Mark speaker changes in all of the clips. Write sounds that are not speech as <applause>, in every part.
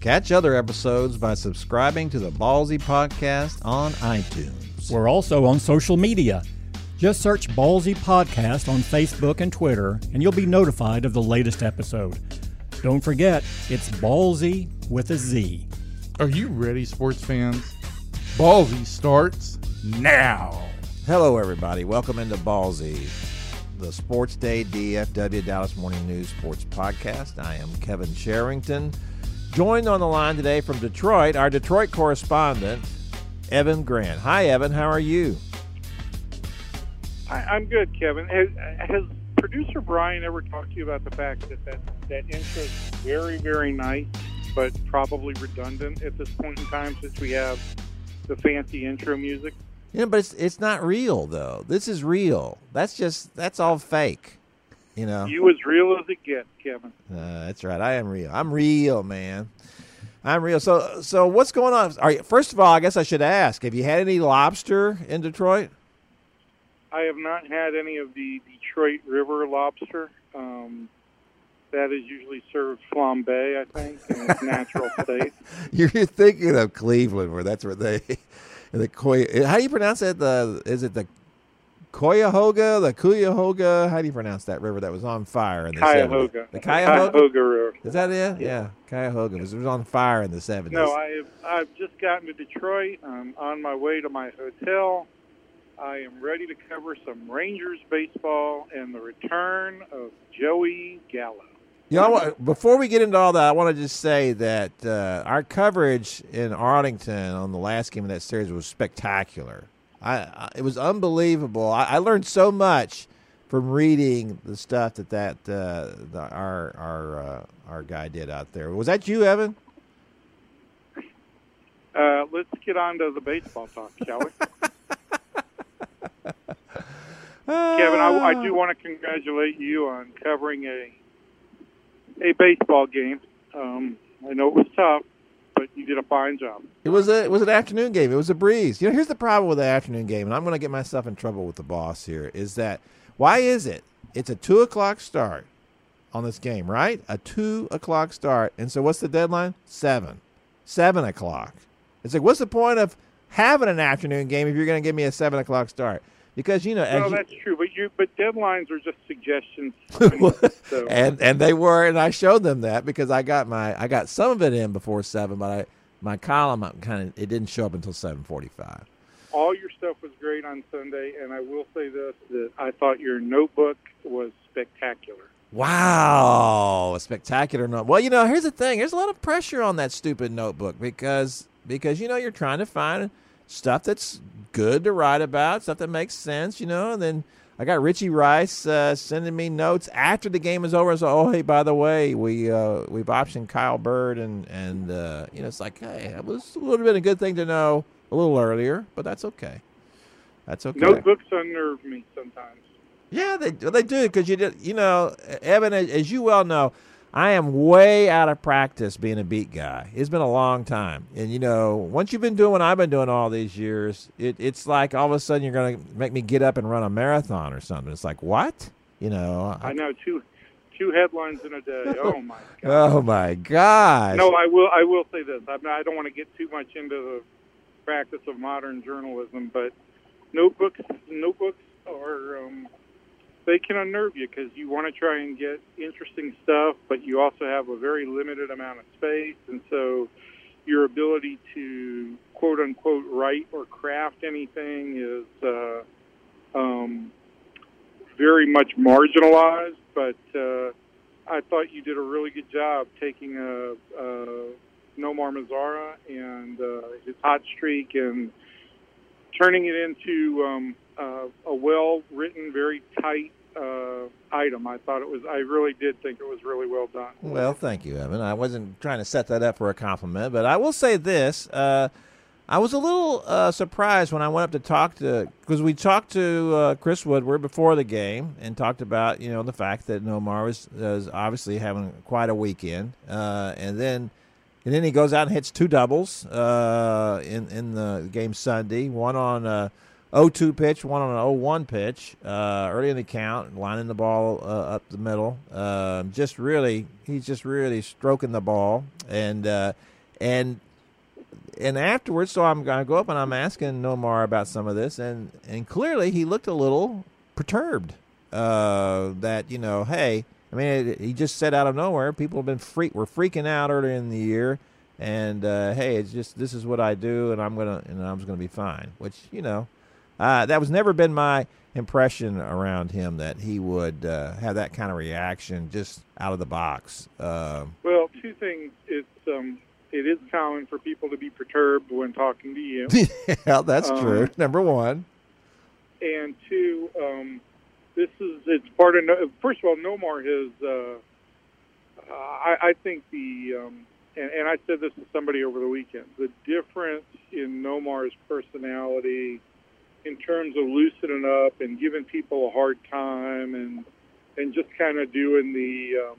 Speaker 1: Catch other episodes by subscribing to the Ballsy Podcast on iTunes.
Speaker 2: We're also on social media. Just search Ballsy Podcast on Facebook and Twitter, and you'll be notified of the latest episode. Don't forget, it's Ballsy with a Z.
Speaker 3: Are you ready, sports fans? Ballsy starts now.
Speaker 1: Hello, everybody. Welcome into Ballsy, the Sports Day DFW Dallas Morning News Sports Podcast. I am Kevin Sherrington. Joined on the line today from Detroit, our Detroit correspondent, Evan Grant. Hi, Evan. How are you?
Speaker 4: I, I'm good, Kevin. Has, has producer Brian ever talked to you about the fact that that, that intro is very, very nice, but probably redundant at this point in time since we have the fancy intro music?
Speaker 1: Yeah, but it's it's not real though. This is real. That's just that's all fake. You know.
Speaker 4: You as real as it gets, Kevin.
Speaker 1: Uh, that's right. I am real. I'm real, man. I'm real. So so what's going on? Are you, first of all, I guess I should ask: Have you had any lobster in Detroit?
Speaker 4: I have not had any of the Detroit River lobster. Um, that is usually served flambe, I think, in its <laughs> natural state.
Speaker 1: You're thinking of Cleveland, where that's where they <laughs> the How do you pronounce it? The is it the Cuyahoga, the Cuyahoga? How do you pronounce that river that was on fire in the
Speaker 4: Cuyahoga.
Speaker 1: 70s? The Cuyahoga.
Speaker 4: Cuyahoga River.
Speaker 1: Is that it? Yeah, yeah. Cuyahoga. It was, it was on fire in the seventies.
Speaker 4: No, I have, I've just gotten to Detroit. I'm on my way to my hotel. I am ready to cover some Rangers baseball and the return of Joey Gallo.
Speaker 1: You know, before we get into all that, I want to just say that uh, our coverage in Arlington on the last game of that series was spectacular. I, I it was unbelievable. I, I, learned so much from reading the stuff that that uh, the, our our uh, our guy did out there. Was that you, Evan?
Speaker 4: Uh, let's get on to the baseball talk, shall we? <laughs> Kevin, I, I do want to congratulate you on covering a a baseball game. Um, I know it was tough, but you did a fine job.
Speaker 1: It was a it was an afternoon game. It was a breeze. You know, here's the problem with the afternoon game, and I'm going to get myself in trouble with the boss here. Is that why is it? It's a two o'clock start on this game, right? A two o'clock start, and so what's the deadline? Seven, seven o'clock. It's like, what's the point of having an afternoon game if you're going to give me a seven o'clock start? Because you know,
Speaker 4: well,
Speaker 1: you,
Speaker 4: that's true, but you but deadlines are just suggestions. <laughs>
Speaker 1: so. <laughs> And and they were, and I showed them that because I got my I got some of it in before seven, but I my column kind of it didn't show up until seven forty five.
Speaker 4: All your stuff was great on Sunday, and I will say this: that I thought your notebook was spectacular.
Speaker 1: Wow, a spectacular note. Well, you know, here's the thing: there's a lot of pressure on that stupid notebook because because you know you're trying to find stuff that's good to write about, stuff that makes sense, you know. And then I got Richie Rice uh, sending me notes after the game is over. So, oh hey, by the way, we uh, we've optioned Kyle Bird, and and uh, you know it's like, hey, it was a little bit a good thing to know a little earlier, but that's okay. That's okay.
Speaker 4: Notebooks unnerve me sometimes.
Speaker 1: Yeah, they they do because you did, you know, Evan, as you well know, I am way out of practice being a beat guy. It's been a long time. And, you know, once you've been doing what I've been doing all these years, it, it's like all of a sudden you're going to make me get up and run a marathon or something. It's like, what? You know,
Speaker 4: I, I know two two headlines in a day. <laughs> Oh my <laughs> god.
Speaker 1: oh my god.
Speaker 4: No, I will I will say this. I'm not, I don't want to get too much into the practice of modern journalism, but notebooks notebooks are um, they can unnerve you because you want to try and get interesting stuff, but you also have a very limited amount of space, and so your ability to quote unquote write or craft anything is uh, um, very much marginalized. But uh, I thought you did a really good job taking a, a Nomar Mazara and uh, his hot streak and turning it into um, uh, a well written, very tight uh, item. I thought it was. I really did think it was really well done.
Speaker 1: Well, thank you, Evan. I wasn't trying to set that up for a compliment, but I will say this. Uh, I was a little uh, surprised when I went up to talk to because we talked to uh, Chris Woodward before the game and talked about you know the fact that Nomar was, was obviously having quite a weekend, uh, and then and then he goes out and hits two doubles uh, in in the game Sunday, one on a 0-2 pitch, one on an 0-1 pitch uh, early in the count, lining the ball uh, up the middle. Um, just really, he's just really stroking the ball and and and afterwards, so I'm going to go up and I'm asking Nomar about some of this, and and clearly he looked a little perturbed. Uh, that you know, hey, I mean, it, he just said out of nowhere, people have been freak, were freaking out earlier in the year, and uh, hey, it's just this is what I do, and I'm gonna and I'm just gonna be fine. Which you know, uh, that was never been my impression around him that he would uh, have that kind of reaction just out of the box. Uh,
Speaker 4: well, two things. It's um, it is common for people to be perturbed when talking to you. <laughs>
Speaker 1: yeah, that's um, true. Number one.
Speaker 4: And two, um, this is it's part of. First of all, Nomar has. Uh, I, I think the um, and, and I said this to somebody over the weekend. The difference in Nomar's personality, in terms of loosening up and giving people a hard time, and and just kind of doing the um,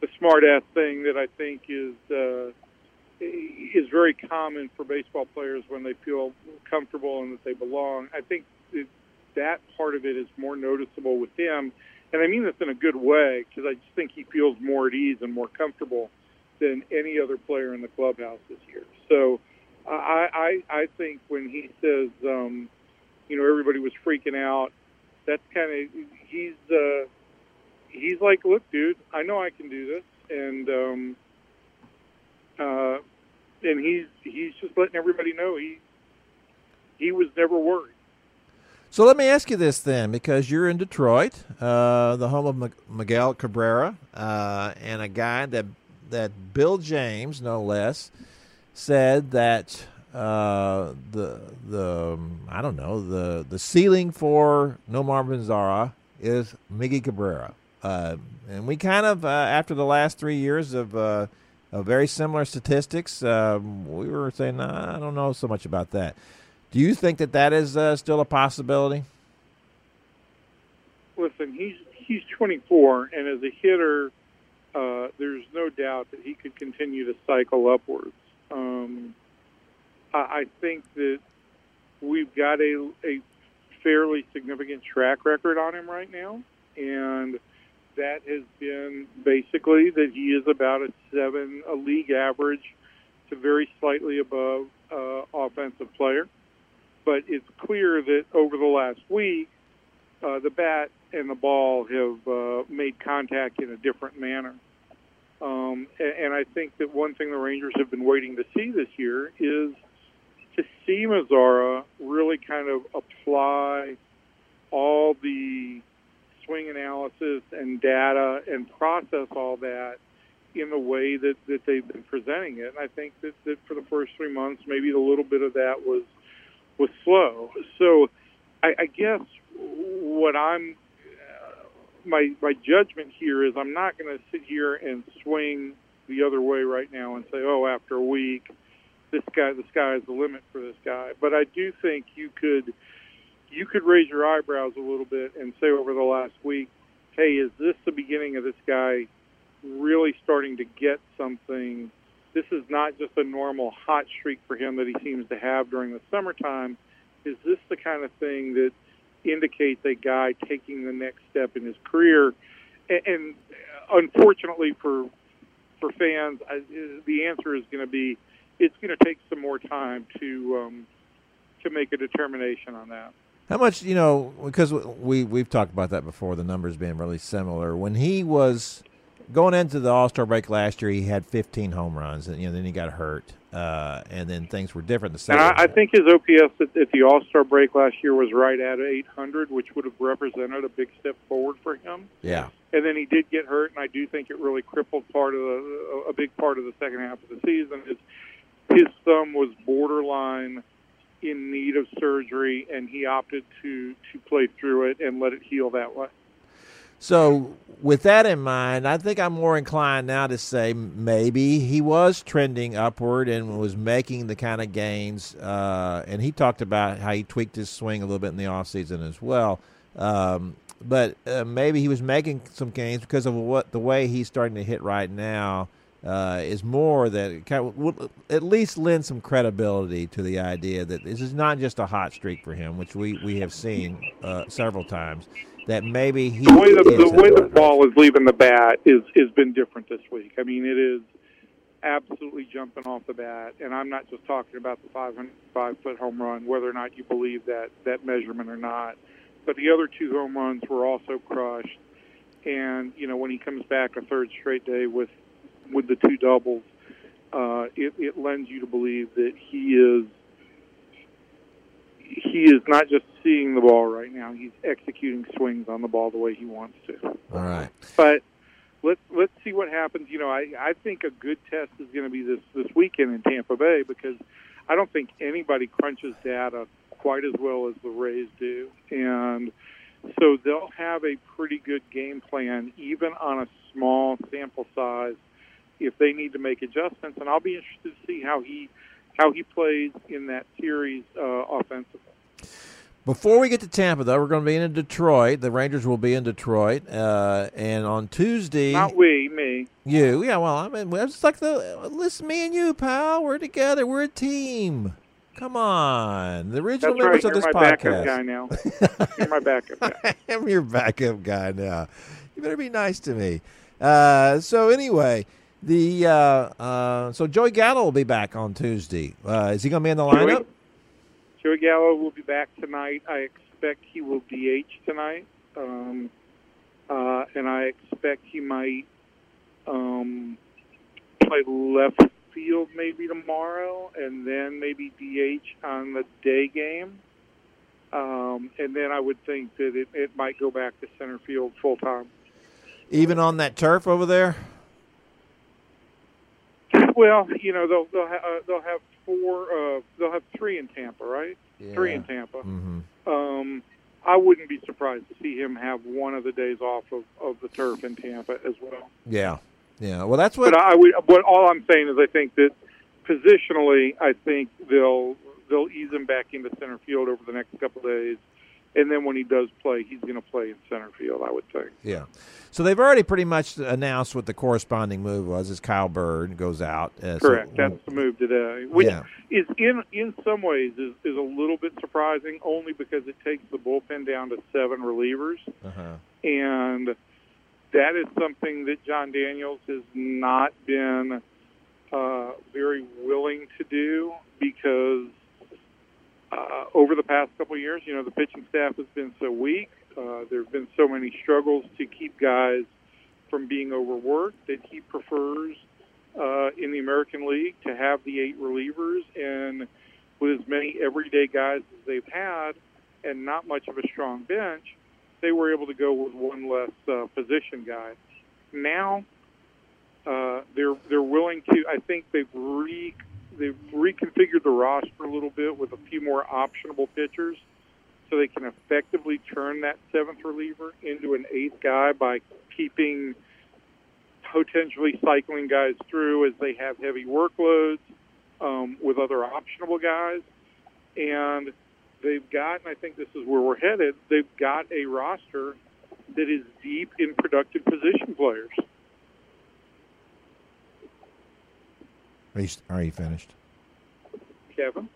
Speaker 4: the smart ass thing that I think is uh, is very common for baseball players when they feel comfortable and that they belong. I think that part of it is more noticeable with him, and I mean this in a good way because I just think he feels more at ease and more comfortable than any other player in the clubhouse this year. So I I, I think when he says um, you know everybody was freaking out, that's kind of he's uh, he's like, look, dude, I know I can do this, and um, uh, and he's he's just letting everybody know he he was never worried.
Speaker 1: So let me ask you this then, because you're in Detroit, uh, the home of Miguel Cabrera, uh, and a guy that that Bill James, no less, said that uh, the the I don't know the the ceiling for Nomar Mazara is Miggy Cabrera, uh, and we kind of uh, after the last three years of uh, uh, very similar statistics. Um, we were saying, nah, I don't know so much about that. Do you think that that is uh, still a possibility?
Speaker 4: Listen, he's he's 24, and as a hitter, uh, there's no doubt that he could continue to cycle upwards. Um, I, think that we've got a, a fairly significant track record on him right now, and – that has been basically that he is about a seven, a league average to very slightly above uh, offensive player. But it's clear that over the last week, uh, the bat and the ball have uh, made contact in a different manner. Um, and I think that one thing the Rangers have been waiting to see this year is to see Mazara really kind of apply all the swing analysis and data and process all that in the way that, that they've been presenting it. And I think that, that for the first three months, maybe a little bit of that was was slow. So I, I guess what I'm uh, my my judgment here is I'm not going to sit here and swing the other way right now and say, oh, after a week, this guy the sky is the limit for this guy. But I do think you could you could raise your eyebrows a little bit and say over the last week, hey, is this the beginning of this guy really starting to get something? This is not just a normal hot streak for him that he seems to have during the summertime. Is this the kind of thing that indicates a guy taking the next step in his career? And, and unfortunately for for fans, I, the answer is going to be it's going to take some more time to um, to make a determination on that.
Speaker 1: How much you know? Because we we've talked about that before. The numbers being really similar. When he was going into the All Star break last year, he had 15 home runs, and you know then he got hurt, uh, and then things were different. The
Speaker 4: second, I, I think his OPS at, at the All Star break last year was right at 800, which would have represented a big step forward for him.
Speaker 1: Yeah.
Speaker 4: And then he did get hurt, and I do think it really crippled part of the a big part of the second half of the season. His his thumb was borderline in need of surgery, and he opted to to play through it and let it heal that way.
Speaker 1: So, with that in mind, I think I'm more inclined now to say maybe he was trending upward and was making the kind of gains. Uh, and he talked about how he tweaked his swing a little bit in the offseason as well. Um, but uh, maybe he was making some gains because of what the way he's starting to hit right now uh, is more that kind of will at least lend some credibility to the idea that this is not just a hot streak for him, which we, we have seen uh, several times. That maybe he
Speaker 4: the way the,
Speaker 1: is
Speaker 4: the way the ball is leaving the bat is has been different this week. I mean, it is absolutely jumping off the bat, and I'm not just talking about the 505 foot home run, whether or not you believe that that measurement or not. But the other two home runs were also crushed, and you know when he comes back a third straight day with with the two doubles, uh, it, it lends you to believe that he is he is not just seeing the ball right now; he's executing swings on the ball the way he wants to.
Speaker 1: All right.
Speaker 4: But let's let's see what happens. You know, I I think a good test is going to be this this weekend in Tampa Bay because I don't think anybody crunches data quite as well as the Rays do, and so they'll have a pretty good game plan even on a small sample size if they need to make adjustments. And I'll be interested to see how he how he plays in that series uh, offensively.
Speaker 1: Before we get to Tampa, though, we're going to be in Detroit. The Rangers will be in Detroit, uh, and on Tuesday,
Speaker 4: Not we, me.
Speaker 1: you, yeah. Well, I mean, it's like the listen, me and you, pal. We're together. We're a team. Come on, the original
Speaker 4: That's right.
Speaker 1: members of
Speaker 4: You're
Speaker 1: this
Speaker 4: my backup
Speaker 1: podcast.
Speaker 4: guy now. <laughs> You're my backup guy. <laughs>
Speaker 1: I am your backup guy now. You better be nice to me. Uh, so anyway, the uh, uh, so Joey Gallo will be back on Tuesday. Uh, is he going to be in the
Speaker 4: Joey?
Speaker 1: lineup?
Speaker 4: Joey Gallo will be back tonight. I expect he will DH tonight, um, uh, and I expect he might um, play left field maybe tomorrow, and then maybe DH on the day game. Um, and then I would think that it, it might go back to center field full time.
Speaker 1: Even on that turf over there?
Speaker 4: Well, you know they'll they'll, ha- uh, they'll have four. Uh, they'll have three in Tampa, right? Three in Tampa.
Speaker 1: hmm
Speaker 4: um, I wouldn't be surprised to see him have one of the days off of, of the turf in Tampa as well.
Speaker 1: Yeah, yeah. Well, that's what.
Speaker 4: But I would. But all I'm saying is, I think that positionally, I think they'll they'll ease him back into center field over the next couple of days, and then when he does play, he's going to play in center field. I would think.
Speaker 1: Yeah. So they've already pretty much announced what the corresponding move was. Is Kyle Bird goes out? Uh, so-
Speaker 4: Correct. That's the move today. Which
Speaker 1: Yeah.
Speaker 4: is in in some ways is, is a little bit surprising, only because it takes the bullpen down to seven relievers.
Speaker 1: uh-huh.
Speaker 4: and that is something that Jon Daniels has not been uh, very willing to do because uh, over the past couple of years, you know, the pitching staff has been so weak. Uh, there have been so many struggles to keep guys from being overworked that he prefers uh, in the American League to have the eight relievers and with as many everyday guys as they've had and not much of a strong bench they were able to go with one less uh, position guy. Now uh, they're they're willing to. I think they've re they've reconfigured the roster a little bit with a few more optionable pitchers, so they can effectively turn that seventh reliever into an eighth guy by keeping potentially cycling guys through as they have heavy workloads um, with other optionable guys, and they've got, and I think this is where we're headed, they've got a roster that is deep in productive position players.
Speaker 1: Are you, are you finished?
Speaker 4: Kevin.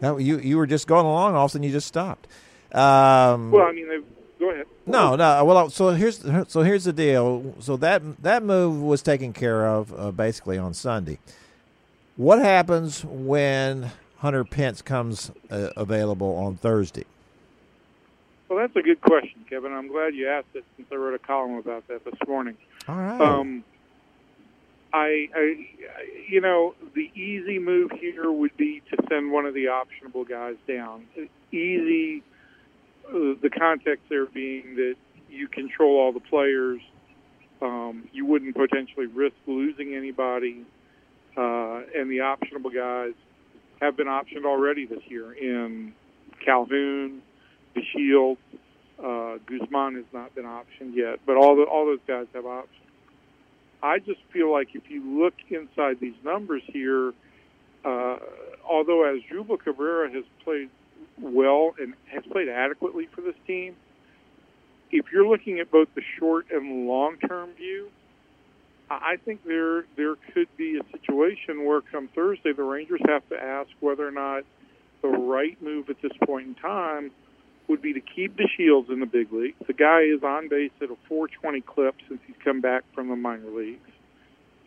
Speaker 1: No, you you were just going along. All of a sudden, you just stopped. Um,
Speaker 4: Well, I mean, they've, go ahead.
Speaker 1: No, no. Well, so here's so here's the deal. So that that move was taken care of uh, basically on Sunday. What happens when Hunter Pence comes uh, available on Thursday?
Speaker 4: Well, that's a good question, Kevin. I'm glad you asked it since I wrote a column about that this morning.
Speaker 1: All right.
Speaker 4: Um, I, I, you know, the easy move here would be to send one of the optionable guys down. Easy, uh, the context there being that you control all the players. Um, you wouldn't potentially risk losing anybody, uh, and the optionable guys have been optioned already this year in Calhoun, the Shield, Uh, Guzman has not been optioned yet, but all the, all those guys have options. I just feel like if you look inside these numbers here, uh, although Asdrubal Cabrera has played well and has played adequately for this team, if you're looking at both the short and long term view, I think there there could be a situation where come Thursday the Rangers have to ask whether or not the right move at this point in time would be to keep DeShields in the big leagues. The guy is on base at a 420 clip since he's come back from the minor leagues.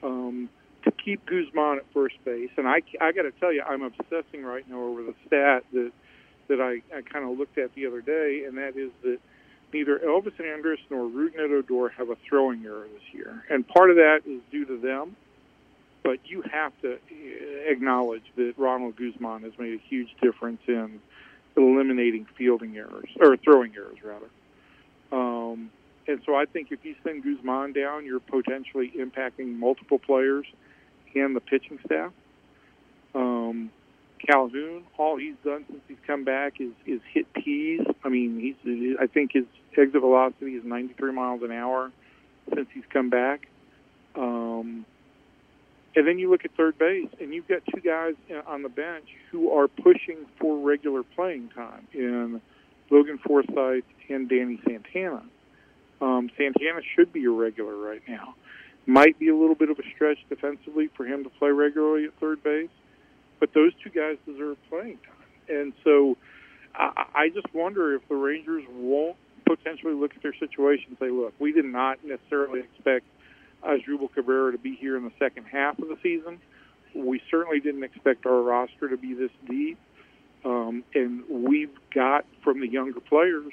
Speaker 4: Um, to keep Guzman at first base, and I, I got to tell you, I'm obsessing right now over the stat that that I, I kind of looked at the other day, and that is that neither Elvis Andrus nor Rougned Odor have a throwing error this year, and part of that is due to them. But you have to eh, acknowledge that Ronald Guzman has made a huge difference in eliminating fielding errors or throwing errors rather. Um, and so I think if you send Guzman down, you're potentially impacting multiple players and the pitching staff. Um, Calhoun, all he's done since he's come back is is hit tees. I mean, he's I think his exit velocity is 93 miles an hour since he's come back. Um, and then you look at third base, and you've got two guys on the bench who are pushing for regular playing time in Logan Forsythe and Danny Santana. Um, Santana should be a regular right now. Might be a little bit of a stretch defensively for him to play regularly at third base, but those two guys deserve playing time. And so I, I just wonder if the Rangers won't potentially look at their situation and say, look, we did not necessarily expect Asdrubal Cabrera to be here in the second half of the season. We certainly didn't expect our roster to be this deep. Um, and we've got from the younger players,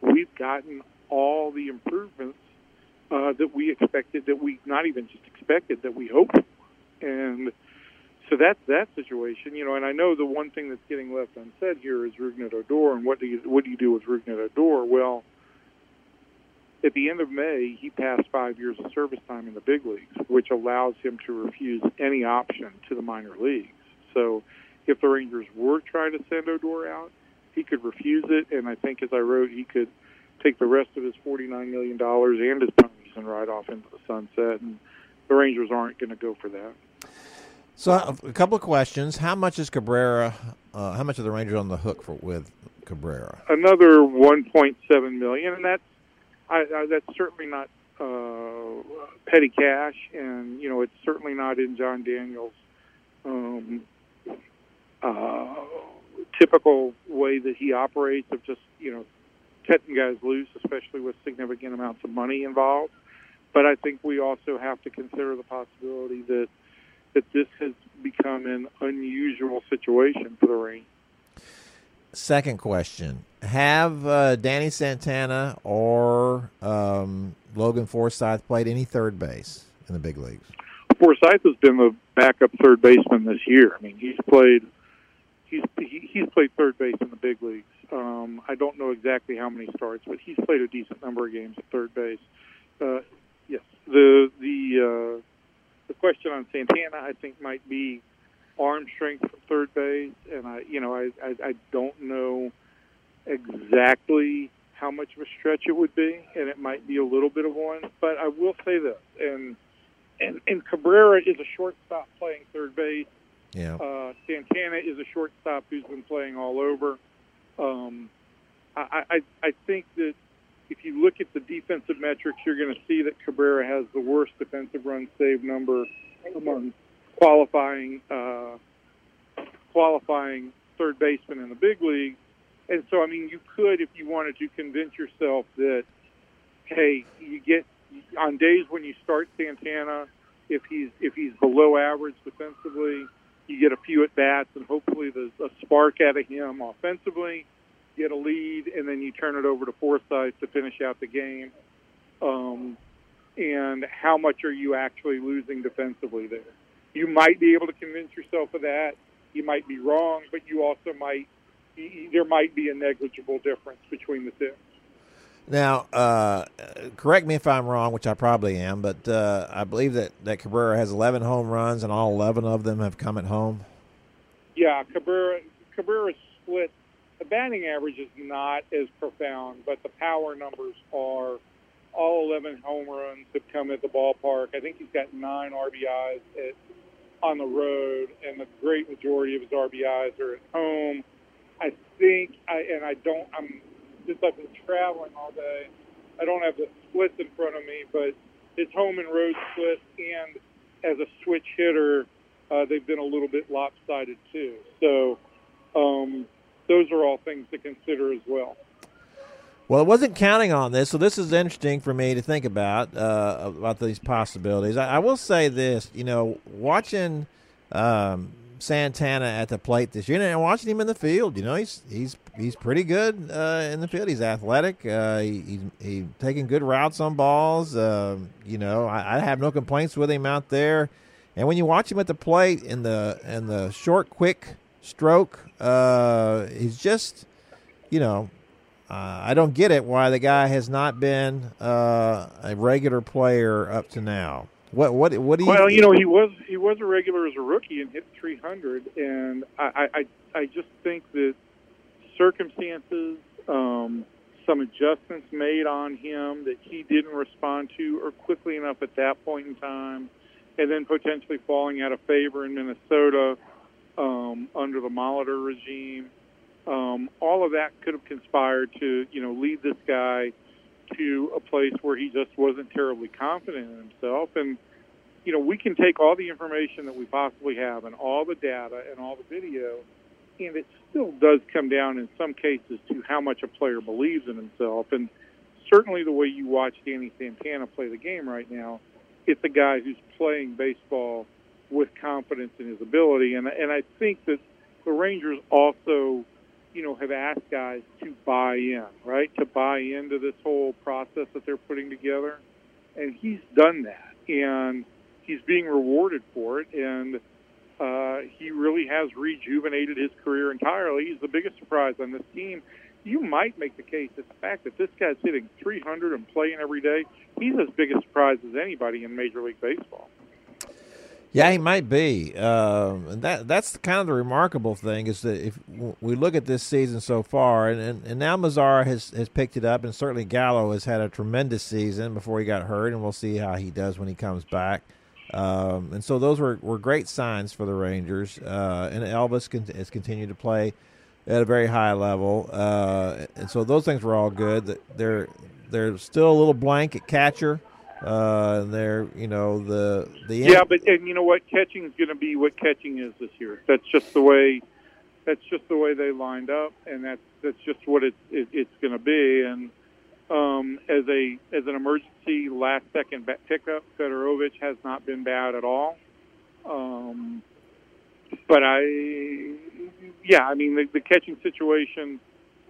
Speaker 4: we've gotten all the improvements uh, that we expected, that we not even just expected, that we hoped. And so that's that situation, you know. And I know the one thing that's getting left unsaid here is Rougned Odor, and what do you what do you do with Rougned Odor? Well, at the end of May, he passed five years of service time in the big leagues, which allows him to refuse any option to the minor leagues. So, if the Rangers were trying to send Odor out, he could refuse it, and I think, as I wrote, he could take the rest of his $49 million and his ponies and ride off into the sunset. And the Rangers aren't going to go for that.
Speaker 1: So, a couple of questions: How much is Cabrera? Uh, how much are the Rangers on the hook for with Cabrera?
Speaker 4: Another 1.7 million, and that's I, I, that's certainly not uh, petty cash, and you know it's certainly not in Jon Daniels' um, uh, typical way that he operates of just you know cutting guys loose, especially with significant amounts of money involved. But I think we also have to consider the possibility that that this has become an unusual situation for the Rangers.
Speaker 1: Second question: Have uh, Danny Santana or um, Logan Forsythe played any third base in the big leagues?
Speaker 4: Forsythe has been the backup third baseman this year. I mean, he's played he's he's played third base in the big leagues. Um, I don't know exactly how many starts, but he's played a decent number of games at third base. Uh, yes, the the uh, the question on Santana, I think, might be arm strength from third base, and I, you know, I, I, I don't know exactly how much of a stretch it would be, and it might be a little bit of one. But I will say this, and and and Cabrera is a shortstop playing third base.
Speaker 1: Yeah.
Speaker 4: Uh, Santana is a shortstop who's been playing all over. Um, I, I I think that if you look at the defensive metrics, you're going to see that Cabrera has the worst defensive run save number among qualifying uh, qualifying third baseman in the big league. And so, I mean, you could, if you wanted to, convince yourself that, hey, you get on days when you start Santana, if he's if he's below average defensively, you get a few at bats, and hopefully there's a spark out of him offensively get a lead, and then you turn it over to Forsythe to finish out the game. Um, and how much are you actually losing defensively there? You might be able to convince yourself of that. You might be wrong, but you also might there might be a negligible difference between the two.
Speaker 1: Now, uh, correct me if I'm wrong, which I probably am, but uh, I believe that, that Cabrera has 11 home runs, and all 11 of them have come at home.
Speaker 4: Yeah, Cabrera Cabrera split the batting average is not as profound, but the power numbers are. All 11 home runs have come at the ballpark. I think he's got nine RBIs at, on the road, and the great majority of his RBIs are at home. I think, I, and I don't, I'm since I've been traveling all day, I don't have the splits in front of me, but his home and road split and as a switch hitter, uh, they've been a little bit lopsided too. So um, those are all things to consider as well.
Speaker 1: Well, I wasn't counting on this, so this is interesting for me to think about uh, about these possibilities. I, I, will say this: you know, watching um, Santana at the plate this year, and watching him in the field, you know, he's he's he's pretty good uh, in the field. He's athletic. Uh, he, he's he taking good routes on balls. Uh, you know, I, I, have no complaints with him out there. And when you watch him at the plate in the in the short, quick stroke, uh, he's just, you know, uh, I don't get it why the guy has not been uh, a regular player up to now. What what what do you?
Speaker 4: Well, you know, he was he was a regular as a rookie and hit 300, and I I I just think that circumstances, um, some adjustments made on him that he didn't respond to or quickly enough at that point in time, and then potentially falling out of favor in Minnesota um, under the Molitor regime. Um, all of that could have conspired to, you know, lead this guy to a place where he just wasn't terribly confident in himself. And, you know, we can take all the information that we possibly have and all the data and all the video, and it still does come down in some cases to how much a player believes in himself. And certainly the way you watch Danny Santana play the game right now, it's a guy who's playing baseball with confidence in his ability. And, and I think that the Rangers also you know, have asked guys to buy in, right? To buy into this whole process that they're putting together. And he's done that. And he's being rewarded for it. And uh, he really has rejuvenated his career entirely. He's the biggest surprise on this team. You might make the case that the fact that this guy's hitting 300 and playing every day, he's as big a surprise as anybody in Major League Baseball.
Speaker 1: Yeah, he might be. Uh, that that's kind of the remarkable thing is that if we look at this season so far, and, and, and now Mazara has has picked it up, and certainly Gallo has had a tremendous season before he got hurt, and we'll see how he does when he comes back. Um, and so those were, were great signs for the Rangers. Uh, and Elvis con- has continued to play at a very high level, uh, and so those things were all good. They're they're still a little blank at catcher. Uh, they're you know the the
Speaker 4: yeah, but and you know what, catching is going to be what catching is this year. That's just the way. That's just the way they lined up, and that's that's just what it's it, it's going to be. And um, as a as an emergency last second pickup, Federowicz has not been bad at all. Um, but I, yeah, I mean the, the catching situation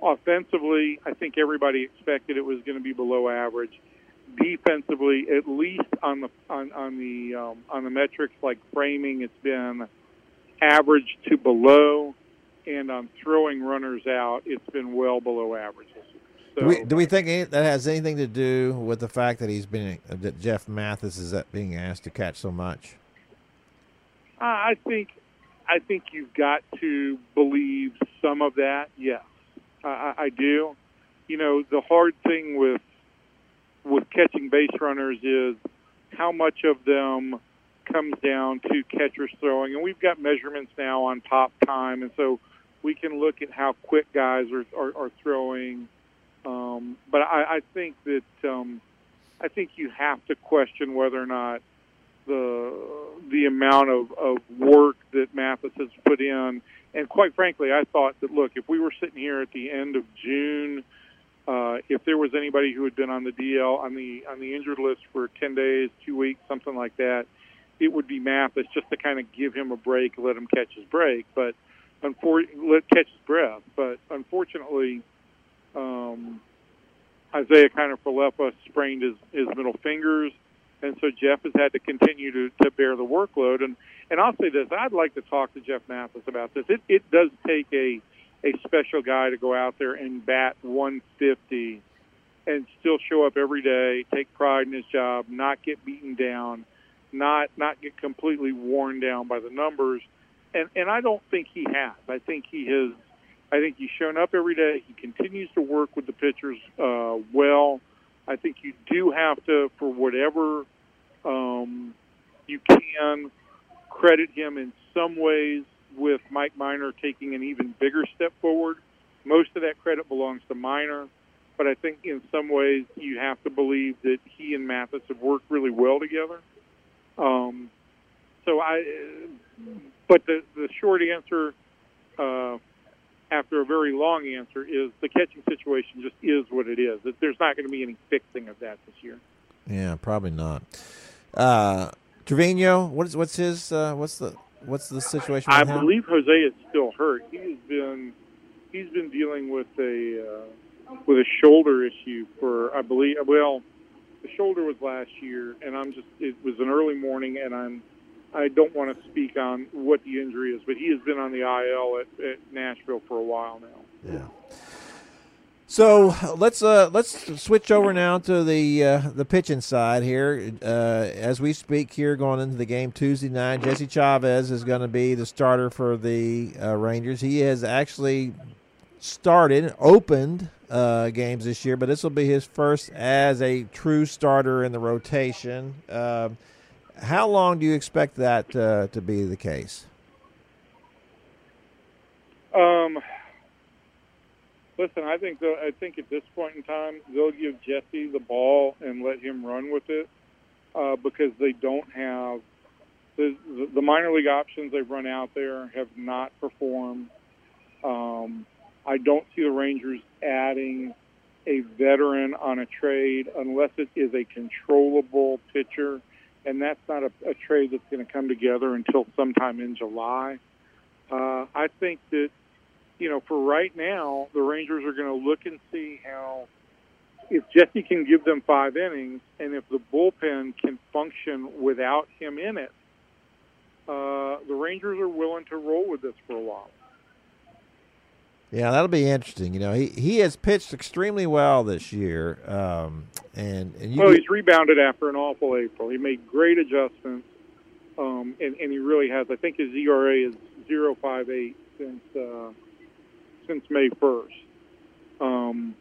Speaker 4: offensively, I think everybody expected it was going to be below average defensively, at least on the on, on the um, on the metrics like framing, it's been average to below, and on throwing runners out, it's been well below average.
Speaker 1: So, do, we, do we think that has anything to do with the fact that he's been that Jeff Mathis is being asked to catch so much?
Speaker 4: I think I think you've got to believe some of that. Yes, I, I do. You know, the hard thing with with catching base runners is how much of them comes down to catchers throwing, and we've got measurements now on pop time, and so we can look at how quick guys are are, are throwing. Um, but I, I think that um, I think you have to question whether or not the the amount of, of work that Mathis has put in. And quite frankly, I thought that look, if we were sitting here at the end of June if there was anybody who had been on the DL on the on the injured list for 10 days, two weeks, something like that, it would be Mathis just to kind of give him a break, let him catch his break, but unfor- let catch his breath. But unfortunately, um, Isaiah Kiner-Falefa sprained his, his middle fingers, and so Jeff has had to continue to, to bear the workload. And and I'll say this: I'd like to talk to Jeff Mathis about this. It it does take a a special guy to go out there and bat 150 and still show up every day, take pride in his job, not get beaten down, not not get completely worn down by the numbers. And and I don't think he has. I think he has I think he's shown up every day. He continues to work with the pitchers uh, well. I think you do have to, for whatever um, you can, credit him in some ways with Mike Minor taking an even bigger step forward. Most of that credit belongs to Minor, but I think in some ways you have to believe that he and Mathis have worked really well together. Um, so I, but the the short answer, uh, after a very long answer, is the catching situation just is what it is. There's not going to be any fixing of that this year.
Speaker 1: Yeah, probably not. Uh, Trevino, what is what's his uh, what's the what's the situation?
Speaker 4: I
Speaker 1: with
Speaker 4: believe Jose is still hurt. He's been he's been dealing with a uh, with a shoulder issue for I believe well the shoulder was last year and I'm just it was an early morning and I'm I don't want to speak on what the injury is, but he has been on the IL at, at Nashville for a while now.
Speaker 1: Yeah. So let's uh, let's switch over now to the uh, the pitching side here. Uh, as we speak here, going into the game Tuesday night, Jesse Chavez is going to be the starter for the uh, Rangers. He has actually started, opened uh, games this year, but this will be his first as a true starter in the rotation. Um, how long do you expect that uh, to be the case?
Speaker 4: Um, listen, I think I think at this point in time they'll give Jesse the ball and let him run with it uh, because they don't have the, the minor league options they've run out there have not performed. Um, I don't see the Rangers adding a veteran on a trade unless it is a controllable pitcher, and that's not a, a trade that's going to come together until sometime in July. Uh, I think that you know, for right now, the Rangers are going to look and see how if Jesse can give them five innings, and if the bullpen can function without him in it, uh, the Rangers are willing to roll with this for a while.
Speaker 1: Yeah, that'll be interesting. You know, he, he has pitched extremely well this year, um, and and
Speaker 4: well, he's rebounded after an awful April. He made great adjustments, um, and and he really has. I think his ERA is zero five eight since uh, since May first. Um,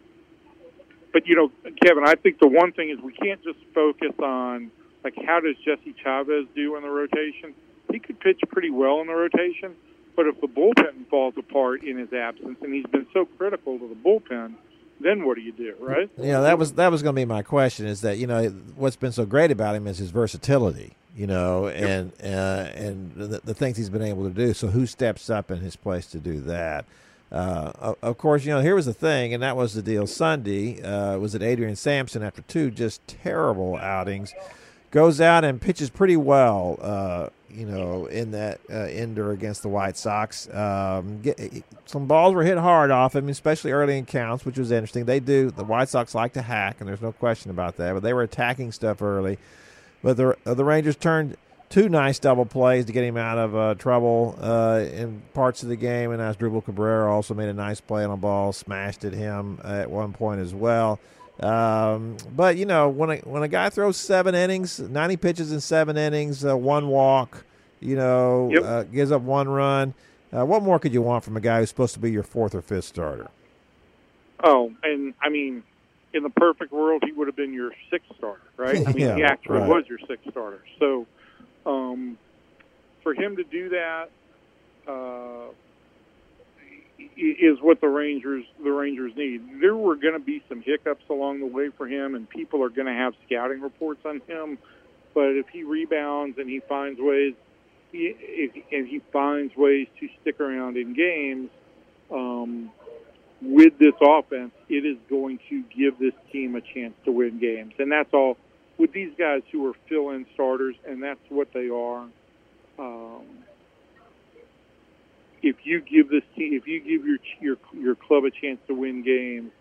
Speaker 4: but you know, Kevin, I think the one thing is we can't just focus on like how does Jesse Chavez do in the rotation. He could pitch pretty well in the rotation, but if the bullpen falls apart in his absence, and he's been so critical to the bullpen, then what do you do, right?
Speaker 1: Yeah, that was that was going to be my question. Is that you know what's been so great about him is his versatility, you know, and uh, and the, the things he's been able to do. So who steps up in his place to do that? Uh, of course, you know, here was the thing, and that was the deal Sunday. Uh, was that Adrian Sampson, after two just terrible outings, goes out and pitches pretty well, uh, you know, in that uh, ender against the White Sox. Um, get, some balls were hit hard off him, especially early in counts, which was interesting. They do, the White Sox like to hack, and there's no question about that, but they were attacking stuff early. But the, the Rangers turned two nice double plays to get him out of uh, trouble uh, in parts of the game. And Asdrubal Cabrera also made a nice play on a ball, smashed at him at one point as well. Um, but you know, when a when a guy throws seven innings, ninety pitches in seven innings, uh, one walk, you know,
Speaker 4: Yep.
Speaker 1: uh, gives up one run. Uh, what more could you want from a guy who's supposed to be your fourth or fifth starter?
Speaker 4: Oh, and I mean, in the perfect world, he would have been your sixth starter, right? <laughs> I mean,
Speaker 1: Yeah,
Speaker 4: he actually
Speaker 1: right.
Speaker 4: was your sixth starter. So, um, for him to do that uh, is what the Rangers the Rangers need. There were going to be some hiccups along the way for him, and people are going to have scouting reports on him. But if he rebounds and he finds ways, he, if, and he finds ways to stick around in games. Um, with this offense, it is going to give this team a chance to win games. And that's all with these guys who are fill in starters, and that's what they are. Um, if you give this team, if you give your your your club a chance to win games,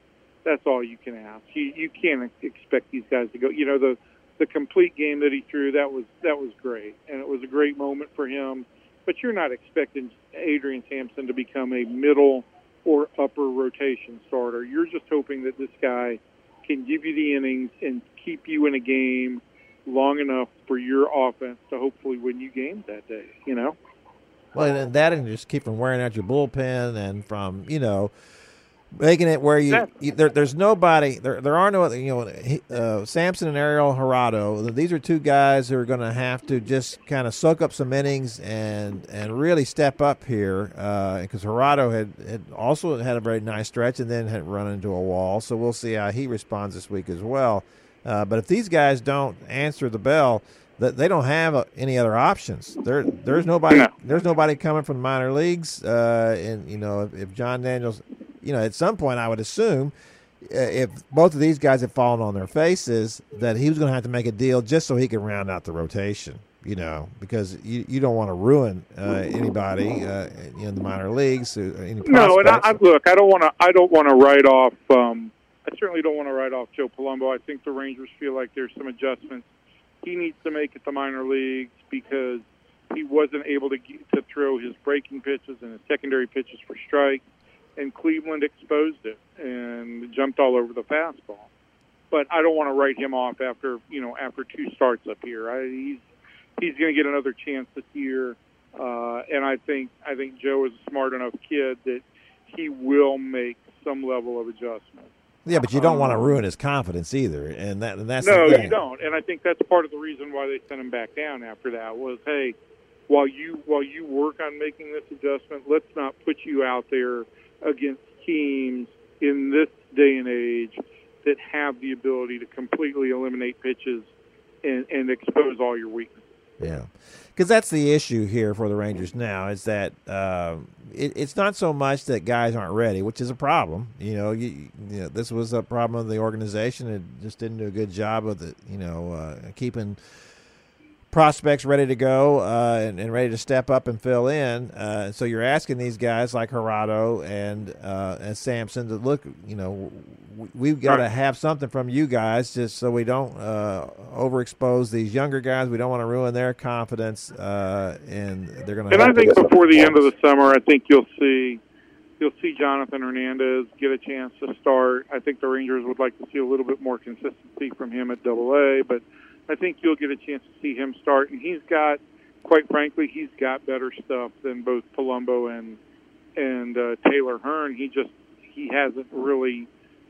Speaker 4: that's all you can ask. You you can't expect these guys to go. You know the the complete game that he threw that was that was great, and it was a great moment for him. But you're not expecting Adrian Sampson to become a middle or upper rotation starter. You're just hoping that this guy can give you the innings and keep you in a game long enough for your offense to hopefully win you games that day. You know.
Speaker 1: Well, and that and just keep from wearing out your bullpen and from you know making it where you, you there, there's nobody there there are no other you know uh, Sampson and Ariel Jurado these are two guys who are going to have to just kind of soak up some innings and and really step up here because uh, had, had also had a very nice stretch and then had run into a wall so we'll see how he responds this week as well uh, but if these guys don't answer the bell that they don't have uh, any other options. There, there's nobody. No. There's nobody coming from the minor leagues. Uh, and you know, if, if Jon Daniels you know, at some point, I would assume uh, if both of these guys had fallen on their faces, that he was going to have to make a deal just so he could round out the rotation. You know, because you, you don't want to ruin uh, anybody uh, in the minor leagues. Uh,
Speaker 4: no, and I, I, look, I don't want to. I don't want to write off. Um, I certainly don't want to write off Joe Palumbo. I think the Rangers feel like there's some adjustments he needs to make at the minor leagues because he wasn't able to to throw his breaking pitches and his secondary pitches for strikes and Cleveland exposed it and jumped all over the fastball. But I don't want to write him off after you know after two starts up here. I, he's he's going to get another chance this year, uh, and I think I think Joe is a smart enough kid that he will make some level of adjustment.
Speaker 1: Yeah, but you don't um, want to ruin his confidence either, and that and that's
Speaker 4: no, you don't. And I think that's part of the reason why they sent him back down after that was, hey, while you while you work on making this adjustment, let's not put you out there against teams in this day and age that have the ability to completely eliminate pitches and, and expose all your weaknesses.
Speaker 1: Yeah, because that's the issue here for the Rangers now is that uh, it, it's not so much that guys aren't ready, which is a problem. You know, you, you know, this was a problem of the organization. It just didn't do a good job of the, you know, uh, keeping prospects ready to go uh, and, and, ready to step up and fill in. Uh, so you're asking these guys like Jurado and uh, and Sampson to look. You know, we've got to have something from you guys just so we don't uh, overexpose these younger guys. We don't want to ruin their confidence, uh, and they're going to.
Speaker 4: And I think before the end of the summer, I think you'll see. You'll see Jonathan Hernandez get a chance to start. I think the Rangers would like to see a little bit more consistency from him at Double A, but I think you'll get a chance to see him start. And he's got, quite frankly, he's got better stuff than both Palumbo and and uh, Taylor Hearn. He just he hasn't really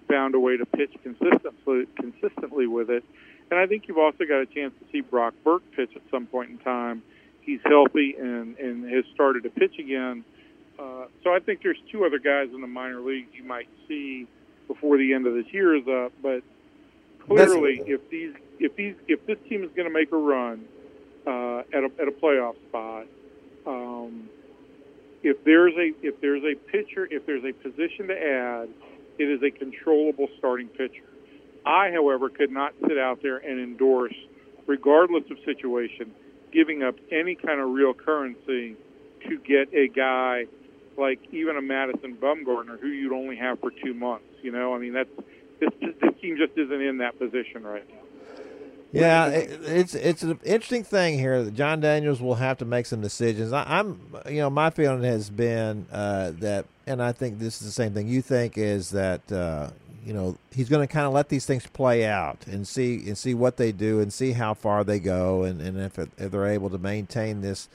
Speaker 4: found a way to pitch consistently consistently with it. And I think you've also got a chance to see Brock Burke pitch at some point in time. He's healthy and and has started to pitch again. Uh, so I think there's two other guys in the minor leagues you might see before the end of this year is up. But clearly, if these if these if this team is going to make a run uh, at a at a playoff spot, um, if there's a if there's a pitcher if there's a position to add, it is a controllable starting pitcher. I, however, could not sit out there and endorse, regardless of situation, giving up any kind of real currency to get a guy like even a Madison Bumgarner who you'd only have for two months. You know, I mean that's this, this team just isn't in that position right now.
Speaker 1: Yeah, it's it's an interesting thing here that Jon Daniels will have to make some decisions. I, am you know, my feeling has been uh, that, and I think this is the same thing you think is that uh, you know he's going to kind of let these things play out and see and see what they do and see how far they go and and if, it, if they're able to maintain this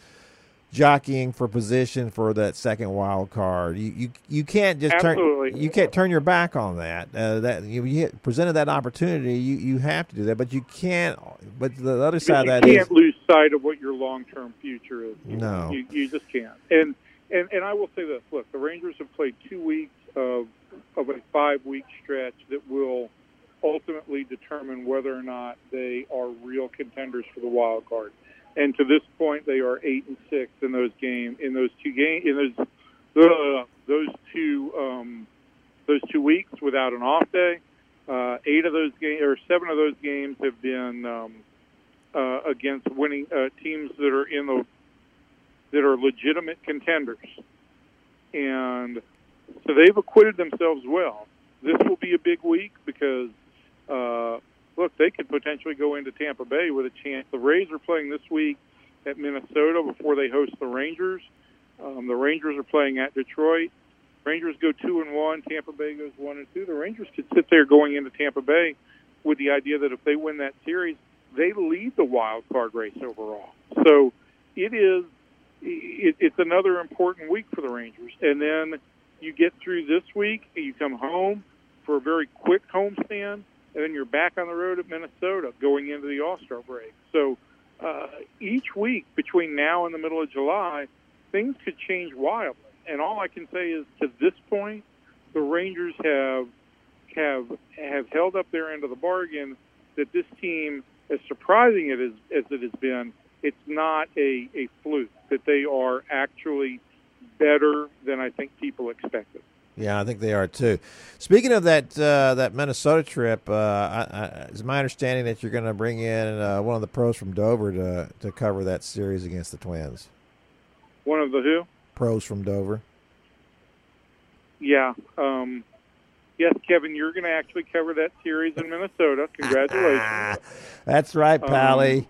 Speaker 1: jockeying for position for that second wild card. You you, you can't just
Speaker 4: Absolutely.
Speaker 1: turn you can't turn your back on that. Uh, that you, you, presented that opportunity, you, you have to do that, but you can't. But the other side of that
Speaker 4: is you can't lose sight of what your long term future is.
Speaker 1: No,
Speaker 4: you, you just can't. And and and I will say this: look, the Rangers have played two weeks of of a five week stretch that will ultimately determine whether or not they are real contenders for the wild card and to this point they are eight and six in those games in those two games in those uh, those two um, those two weeks without an off day. Uh, eight of those games or seven of those games have been um, uh, against winning uh, teams that are in the that are legitimate contenders, and so they've acquitted themselves well. This will be a big week because uh, look, they could potentially go into Tampa Bay with a chance. The Rays are playing this week at Minnesota before they host the Rangers. Um, the Rangers are playing at Detroit. Rangers go two and one. Tampa Bay goes one and two. The Rangers could sit there going into Tampa Bay with the idea that if they win that series, they lead the wild card race overall. So it is it, it's another important week for the Rangers. And then you get through this week, and you come home for a very quick homestand, and then you're back on the road at Minnesota going into the All Star break. So uh, each week between now and the middle of July, things could change wildly. And all I can say is, to this point, the Rangers have have have held up their end of the bargain. That this team, as surprising it is as it has been, it's not a, a fluke. That they are actually better than I think people expected.
Speaker 1: Yeah, I think they are too. Speaking of that uh, that Minnesota trip, uh, I, I, it's my understanding that you're going to bring in uh, one of the pros from Dover to to cover that series against the Twins.
Speaker 4: One of the who?
Speaker 1: Pros from Dover.
Speaker 4: Yeah. Um, yes, Kevin, you're going to actually cover that series in Minnesota. <laughs> Congratulations.
Speaker 1: That's right,
Speaker 4: Um,
Speaker 1: Pally.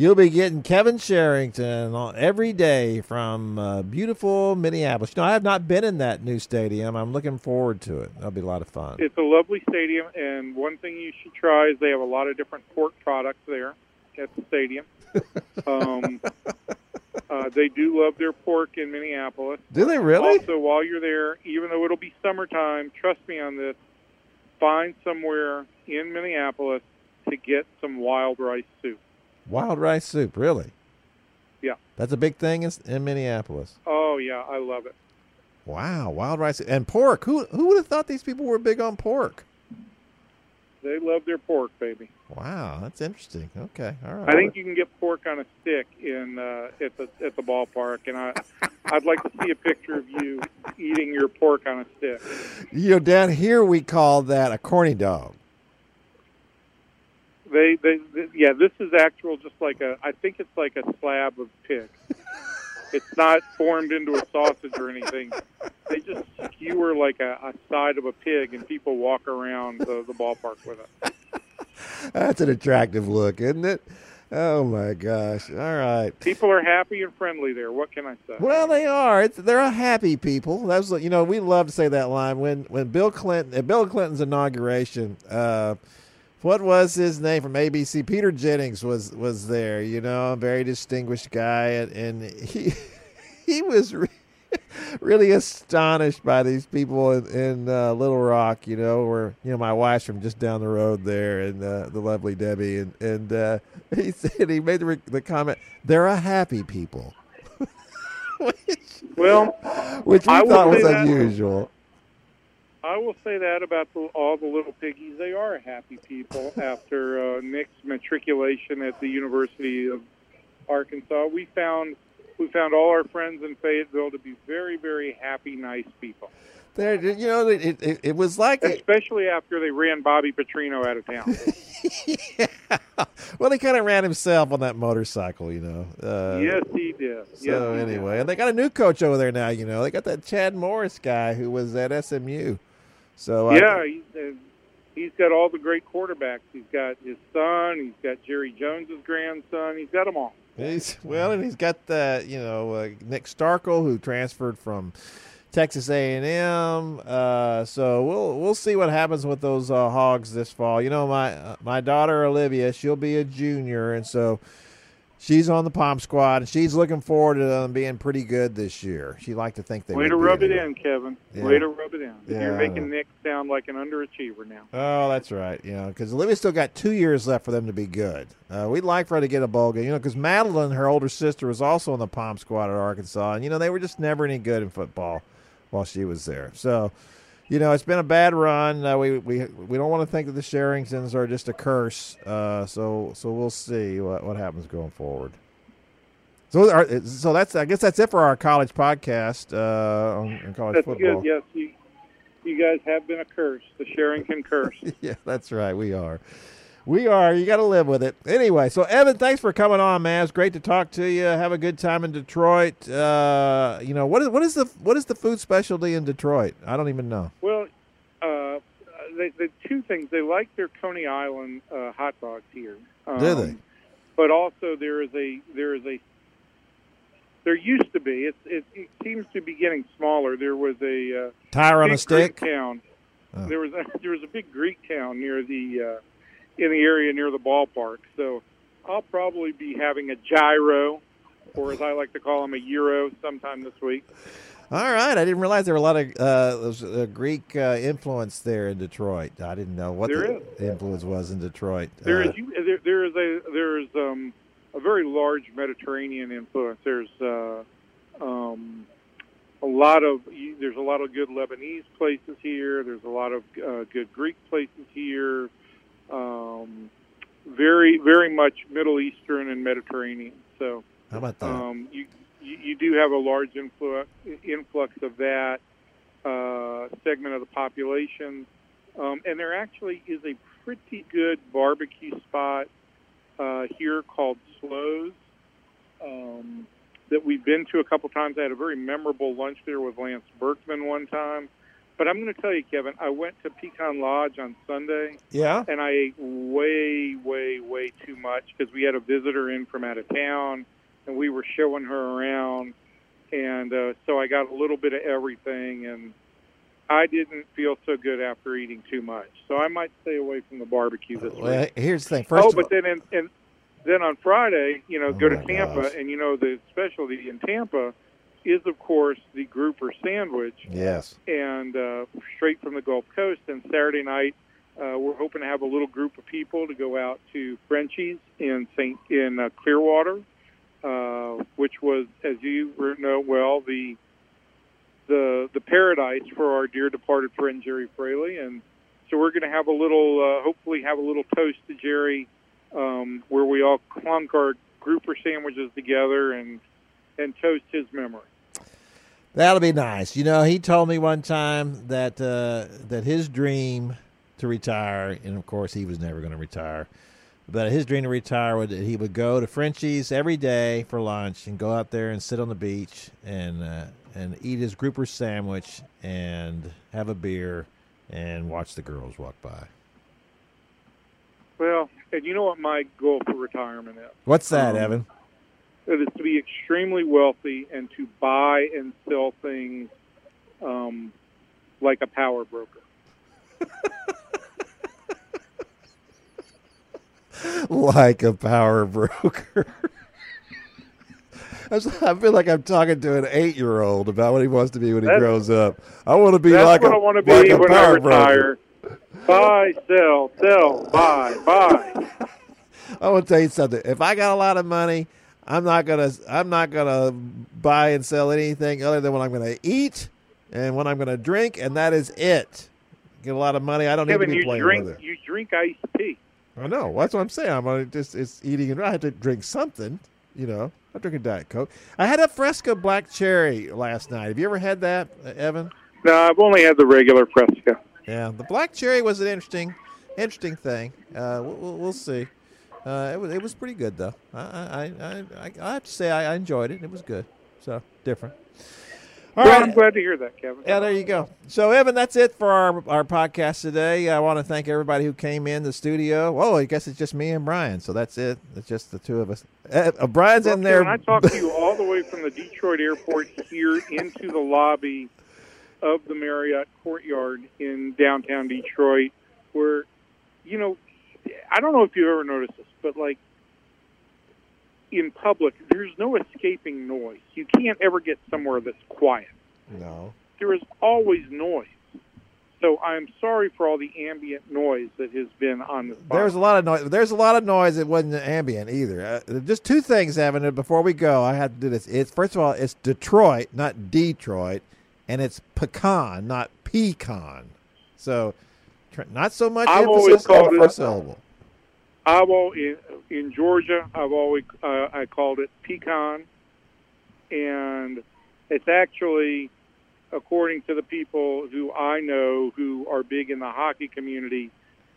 Speaker 1: You'll be getting Kevin Sherrington on- every day from uh, beautiful Minneapolis. You know, I have not been in that new stadium. I'm looking forward to it. That'll be a lot of fun.
Speaker 4: It's a lovely stadium, and one thing you should try is they have a lot of different pork products there at the stadium. <laughs> um, uh, they do love their pork in Minneapolis.
Speaker 1: Do they really?
Speaker 4: Also, while you're there, even though it'll be summertime, trust me on this, find somewhere in Minneapolis to get some wild rice soup.
Speaker 1: Wild rice soup, really?
Speaker 4: Yeah.
Speaker 1: That's a big thing in, in Minneapolis.
Speaker 4: Oh, yeah, I love it.
Speaker 1: Wow, wild rice and pork. Who who would have thought these people were big on pork?
Speaker 4: They love their pork, baby.
Speaker 1: Wow, that's interesting. Okay, all right.
Speaker 4: I think you can get pork on a stick in uh, at the at the ballpark, and I <laughs> I'd like to see a picture of you eating your pork on a stick.
Speaker 1: you know down here we call that a corny dog.
Speaker 4: They, they, they yeah, this is actual, just like a. I think it's like a slab of pig. <laughs> It's not formed into a sausage or anything. They just skewer like a, a side of a pig, and people walk around the, the ballpark with it.
Speaker 1: That's an attractive look, isn't it? Oh my gosh! All right.
Speaker 4: People are happy and friendly there. What can I say?
Speaker 1: Well, they are. It's, they're a happy people. That's you know. We love to say that line when when Bill Clinton at Bill Clinton's inauguration. Uh, what was his name from ABC? Peter Jennings was was there. You know, a very distinguished guy, and, and he <laughs> he was re- <laughs> really astonished by these people in, in uh, Little Rock. You know, where you know my wife's from just down the road there, and uh, the lovely Debbie, and and uh, <laughs> he said he made the, re- the comment, "They're a happy people." which,
Speaker 4: Well,
Speaker 1: which we
Speaker 4: I
Speaker 1: thought was
Speaker 4: say that-
Speaker 1: unusual.
Speaker 4: I will say that about the, all the little piggies. They are happy people <laughs> after uh, Nick's matriculation at the University of Arkansas. We found we found all our friends in Fayetteville to be very, very happy, nice people.
Speaker 1: There, you know, it, it, it was like,
Speaker 4: Especially after they ran Bobby Petrino out of town. <laughs>
Speaker 1: well, he kind of ran himself on that motorcycle, you know. Uh,
Speaker 4: yes, he did.
Speaker 1: So
Speaker 4: yes, he did.
Speaker 1: anyway, and they got a new coach over there now. You know, they got that Chad Morris guy who was at SMU. So
Speaker 4: yeah,
Speaker 1: I,
Speaker 4: he's, uh, he's got all the great quarterbacks. He's got his son. He's got Jerry Jones's grandson. He's got them all.
Speaker 1: he's well, and he's got the you know uh, Nick Starkel who transferred from Texas A and M. Uh, so we'll we'll see what happens with those uh, Hogs this fall. You know, my uh, my daughter Olivia, she'll be a junior, and so. She's on the Pom squad, and she's looking forward to them being pretty good this year. She'd like to think they
Speaker 4: Way to
Speaker 1: be
Speaker 4: rub it in, Kevin.
Speaker 1: Yeah.
Speaker 4: Way to rub it in.
Speaker 1: Yeah,
Speaker 4: You're making. Nick sound like an underachiever now.
Speaker 1: Oh, that's right. You know, because Olivia's still got two years left for them to be good. Uh, we'd like for her to get a bowl game. You know, because Madeline, her older sister, was also on the Pom squad at Arkansas, and you know they were just never any good in football while she was there. So, you know, it's been a bad run. Uh, we we we don't want to think that the Sherringtons are just a curse. Uh, so so we'll see what what happens going forward. So, are, so that's I guess that's it for our college podcast uh, on, on college
Speaker 4: That's
Speaker 1: football.
Speaker 4: good. Yes, you, you guys have been a curse, the Sherrington curse. <laughs>
Speaker 1: yeah, that's right. We are. We are. You got to live with it. Anyway, so Evan, thanks for coming on, man. It's great to talk to you. Have a good time in Detroit. Uh, you know what is what is the what is the food specialty in Detroit? I don't even know.
Speaker 4: well, uh, they, the two things they like their Coney Island uh, hot dogs here. Um,
Speaker 1: Do they?
Speaker 4: But also there is a there is a there used to be. It, it, it seems to be getting smaller. There was a uh,
Speaker 1: Tire on a stick.
Speaker 4: Greek town.
Speaker 1: Oh.
Speaker 4: There was a, <laughs> there was a big Greek town near the uh, in the area near the ballpark. So I'll probably be having a gyro or as I like to call them, a Euro sometime this week.
Speaker 1: All right, I didn't realize there were a lot of uh, a Greek uh, influence there in Detroit. I didn't know what
Speaker 4: There
Speaker 1: the influence was in Detroit.
Speaker 4: There
Speaker 1: Uh,
Speaker 4: is you, there, there is a there is um, a very large Mediterranean influence. There's uh, um, a lot of there's a lot of good Lebanese places here. There's a lot of uh, good Greek places here. Um, very very much Middle Eastern and Mediterranean. So
Speaker 1: how about that?
Speaker 4: um, you, you you do have a large influx influx of that uh, segment of the population, um, and there actually is a pretty good barbecue spot uh, here called Slows um, that we've been to a couple times. I had a very memorable lunch there with Lance Berkman one time. But I'm going to tell you, Kevin, I went to Pecan Lodge on Sunday
Speaker 1: yeah.
Speaker 4: and I ate way, way, way too much because we had a visitor in from out of town, and we were showing her around, and uh, so I got a little bit of everything, and I didn't feel so good after eating too much. So I might stay away from the barbecue this
Speaker 1: Well,
Speaker 4: week.
Speaker 1: here's the thing. First
Speaker 4: oh, but
Speaker 1: all,
Speaker 4: then in, in, then on Friday, you know,
Speaker 1: Oh,
Speaker 4: go to Tampa,
Speaker 1: gosh.
Speaker 4: and you know the specialty in Tampa is of course the grouper sandwich
Speaker 1: yes.
Speaker 4: and uh, straight from the Gulf Coast. And Saturday night, uh, we're hoping to have a little group of people to go out to Frenchie's in Saint in uh, Clearwater, uh, which was, as you know well, the the the paradise for our dear departed friend Gerry Fraley. And so we're going to have a little, uh, hopefully, have a little toast to Gerry, um, where we all clunk our grouper sandwiches together and and toast his memory.
Speaker 1: That'll be nice. You know, he told me one time that uh, that his dream to retire, and of course he was never going to retire, but his dream to retire would that he would go to Frenchie's every day for lunch and go out there and sit on the beach and uh, and eat his grouper sandwich and have a beer and watch the girls walk by.
Speaker 4: Well, and you know what my goal for retirement is?
Speaker 1: What's that,
Speaker 4: Um,
Speaker 1: Evan?
Speaker 4: It is to be extremely wealthy and to buy and sell things um, like a power broker.
Speaker 1: like a power broker. I feel like I'm talking to an eight-year-old about what he wants to be when he
Speaker 4: That's-
Speaker 1: grows up. I want to be like
Speaker 4: what
Speaker 1: a,
Speaker 4: I want to be
Speaker 1: like
Speaker 4: when I
Speaker 1: broker.
Speaker 4: Buy, sell, sell, buy, buy. <laughs>
Speaker 1: I want to tell you something. If I got a lot of money, I'm not gonna I'm not gonna buy and sell anything other than what I'm gonna eat and what I'm gonna drink, and that is it. Get a lot of money. I don't
Speaker 4: Kevin,
Speaker 1: need to be
Speaker 4: you
Speaker 1: playing
Speaker 4: drink
Speaker 1: with it.
Speaker 4: you drink iced tea.
Speaker 1: I know. That's what I'm saying. I'm gonna just it's eating and I have to drink something. You know, I drink a diet coke. I had a Fresca black cherry last night. Have you ever had that, uh, Evan?
Speaker 4: No, I've only had the regular Fresca.
Speaker 1: Yeah, the black cherry was an interesting, interesting thing. Uh, we'll- we'll see. Uh, it was it was pretty good though. I I, I, I, have to say I, I enjoyed it. It was good. So different. All
Speaker 4: well,
Speaker 1: right.
Speaker 4: I'm glad to hear that, Kevin.
Speaker 1: Yeah, there you go. So, Evan, that's it for our, our podcast today. I want to thank everybody who came in the studio. Oh, I guess it's just me and Brian. So that's it. It's just the two of us. Uh, uh, Brian's
Speaker 4: Well,
Speaker 1: in there.
Speaker 4: I talked to you all the way from the Detroit airport here into the lobby of the Marriott Courtyard in downtown Detroit, where, you know, I don't know if you've ever noticed this, but like in public, there's no escaping noise. You can't ever get somewhere that's quiet.
Speaker 1: no.
Speaker 4: There is always noise. So I'm sorry for all the ambient noise that has been on this.
Speaker 1: There's a lot of noise. There's a lot of noise. It wasn't ambient either. Uh, just two things, Evan. Before we go, I had to do this. It's first of all, it's Detroit, not Detroit, and it's pecan, not pecan. So, not so much
Speaker 4: I've always
Speaker 1: emphasis on
Speaker 4: called
Speaker 1: the
Speaker 4: it-
Speaker 1: syllable.
Speaker 4: I've al in, in Georgia. I've always uh, I called it pecan, and it's actually, according to the people who I know who are big in the hockey community,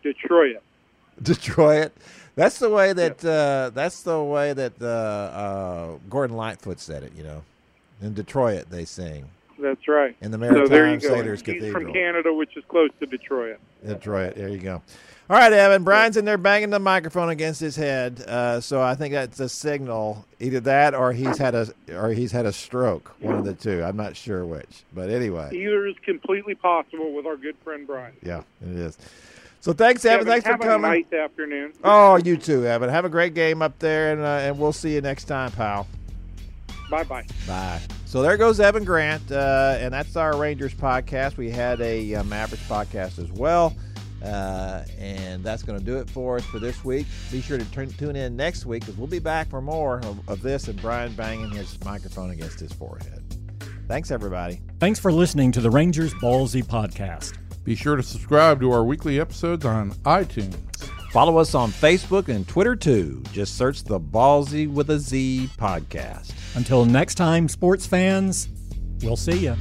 Speaker 4: Detroit. <laughs>
Speaker 1: Detroit. That's the way that. Uh, that's the way that uh, uh, Gordon Lightfoot said it. You know, in Detroit they sing
Speaker 4: That's right.
Speaker 1: in the
Speaker 4: So there you
Speaker 1: Maritime
Speaker 4: go.
Speaker 1: Sailors
Speaker 4: He's
Speaker 1: Cathedral.
Speaker 4: from Canada, which is close to Detroit.
Speaker 1: Detroit. There you go. All right, Evan. Brian's in there banging the microphone against his head. Uh, so I think that's a signal. Either that, or he's had a, or he's had a stroke. One of the two. I'm not sure which. But anyway,
Speaker 4: Either is completely possible with our good friend Brian.
Speaker 1: yeah, it is. So thanks, Evan.
Speaker 4: Kevin,
Speaker 1: thanks for
Speaker 4: have
Speaker 1: coming.
Speaker 4: a nice afternoon.
Speaker 1: Oh, you too, Evan. Have a great game up there, and uh, and we'll see you next time, pal.
Speaker 4: Bye bye.
Speaker 1: Bye. So there goes Evan Grant, uh, and that's our Rangers podcast. We had a uh, Mavericks podcast as well, uh, and that's going to do it for us for this week. Be sure to turn, tune in next week because we'll be back for more of, of this and Brian banging his microphone against his forehead. Thanks, everybody.
Speaker 2: Thanks for listening to the Rangers Ballzy podcast.
Speaker 3: Be sure to subscribe to our weekly episodes on iTunes.
Speaker 1: Follow us on Facebook and Twitter too. Just search the Ballzy with a Z podcast.
Speaker 2: Until next time, sports fans, we'll see you.